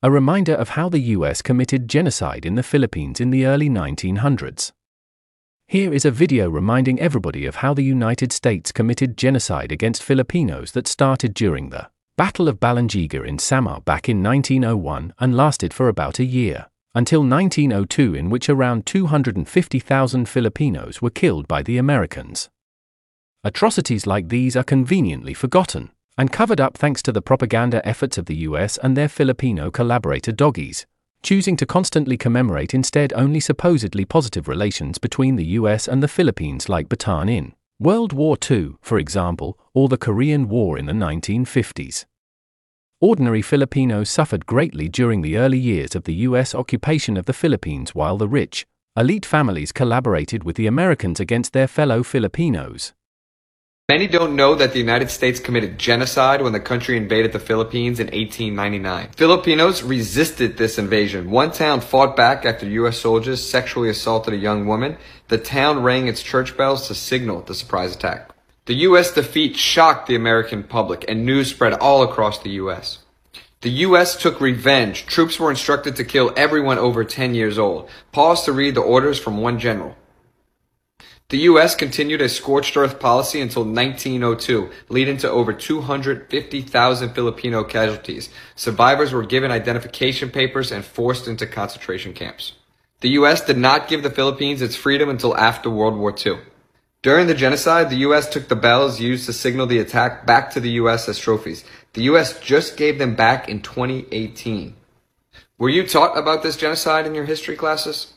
a reminder of how the US committed genocide in the Philippines in the early 1900s. Here is a video reminding everybody of how the United States committed genocide against Filipinos that started during the Battle of Balangiga in Samar back in 1901 and lasted for about a year, until 1902, in which around 250,000 Filipinos were killed by the Americans. Atrocities like these are conveniently forgotten and covered up thanks to the propaganda efforts of the US and their Filipino collaborator doggies, choosing to constantly commemorate instead only supposedly positive relations between the US and the Philippines like Bataan in World War II, for example, or the Korean War in the 1950s. Ordinary Filipinos suffered greatly during the early years of the US occupation of the Philippines while the rich, elite families collaborated with the Americans against their fellow Filipinos. Many don't know that the United States committed genocide when the country invaded the Philippines in 1899. Filipinos resisted this invasion. One town fought back after U.S. soldiers sexually assaulted a young woman. The town rang its church bells to signal the surprise attack. The U.S. defeat shocked the American public and news spread all across the U.S. The U.S. took revenge. Troops were instructed to kill everyone over 10 years old. Pause to read the orders from one general. The U.S. continued a scorched earth policy until 1902, leading to over 250,000 Filipino casualties. Survivors were given identification papers and forced into concentration camps. The U.S. did not give the Philippines its freedom until after World War II. During the genocide, the U.S. took the bells used to signal the attack back to the U.S. as trophies. The U.S. just gave them back in 2018. Were you taught about this genocide in your history classes?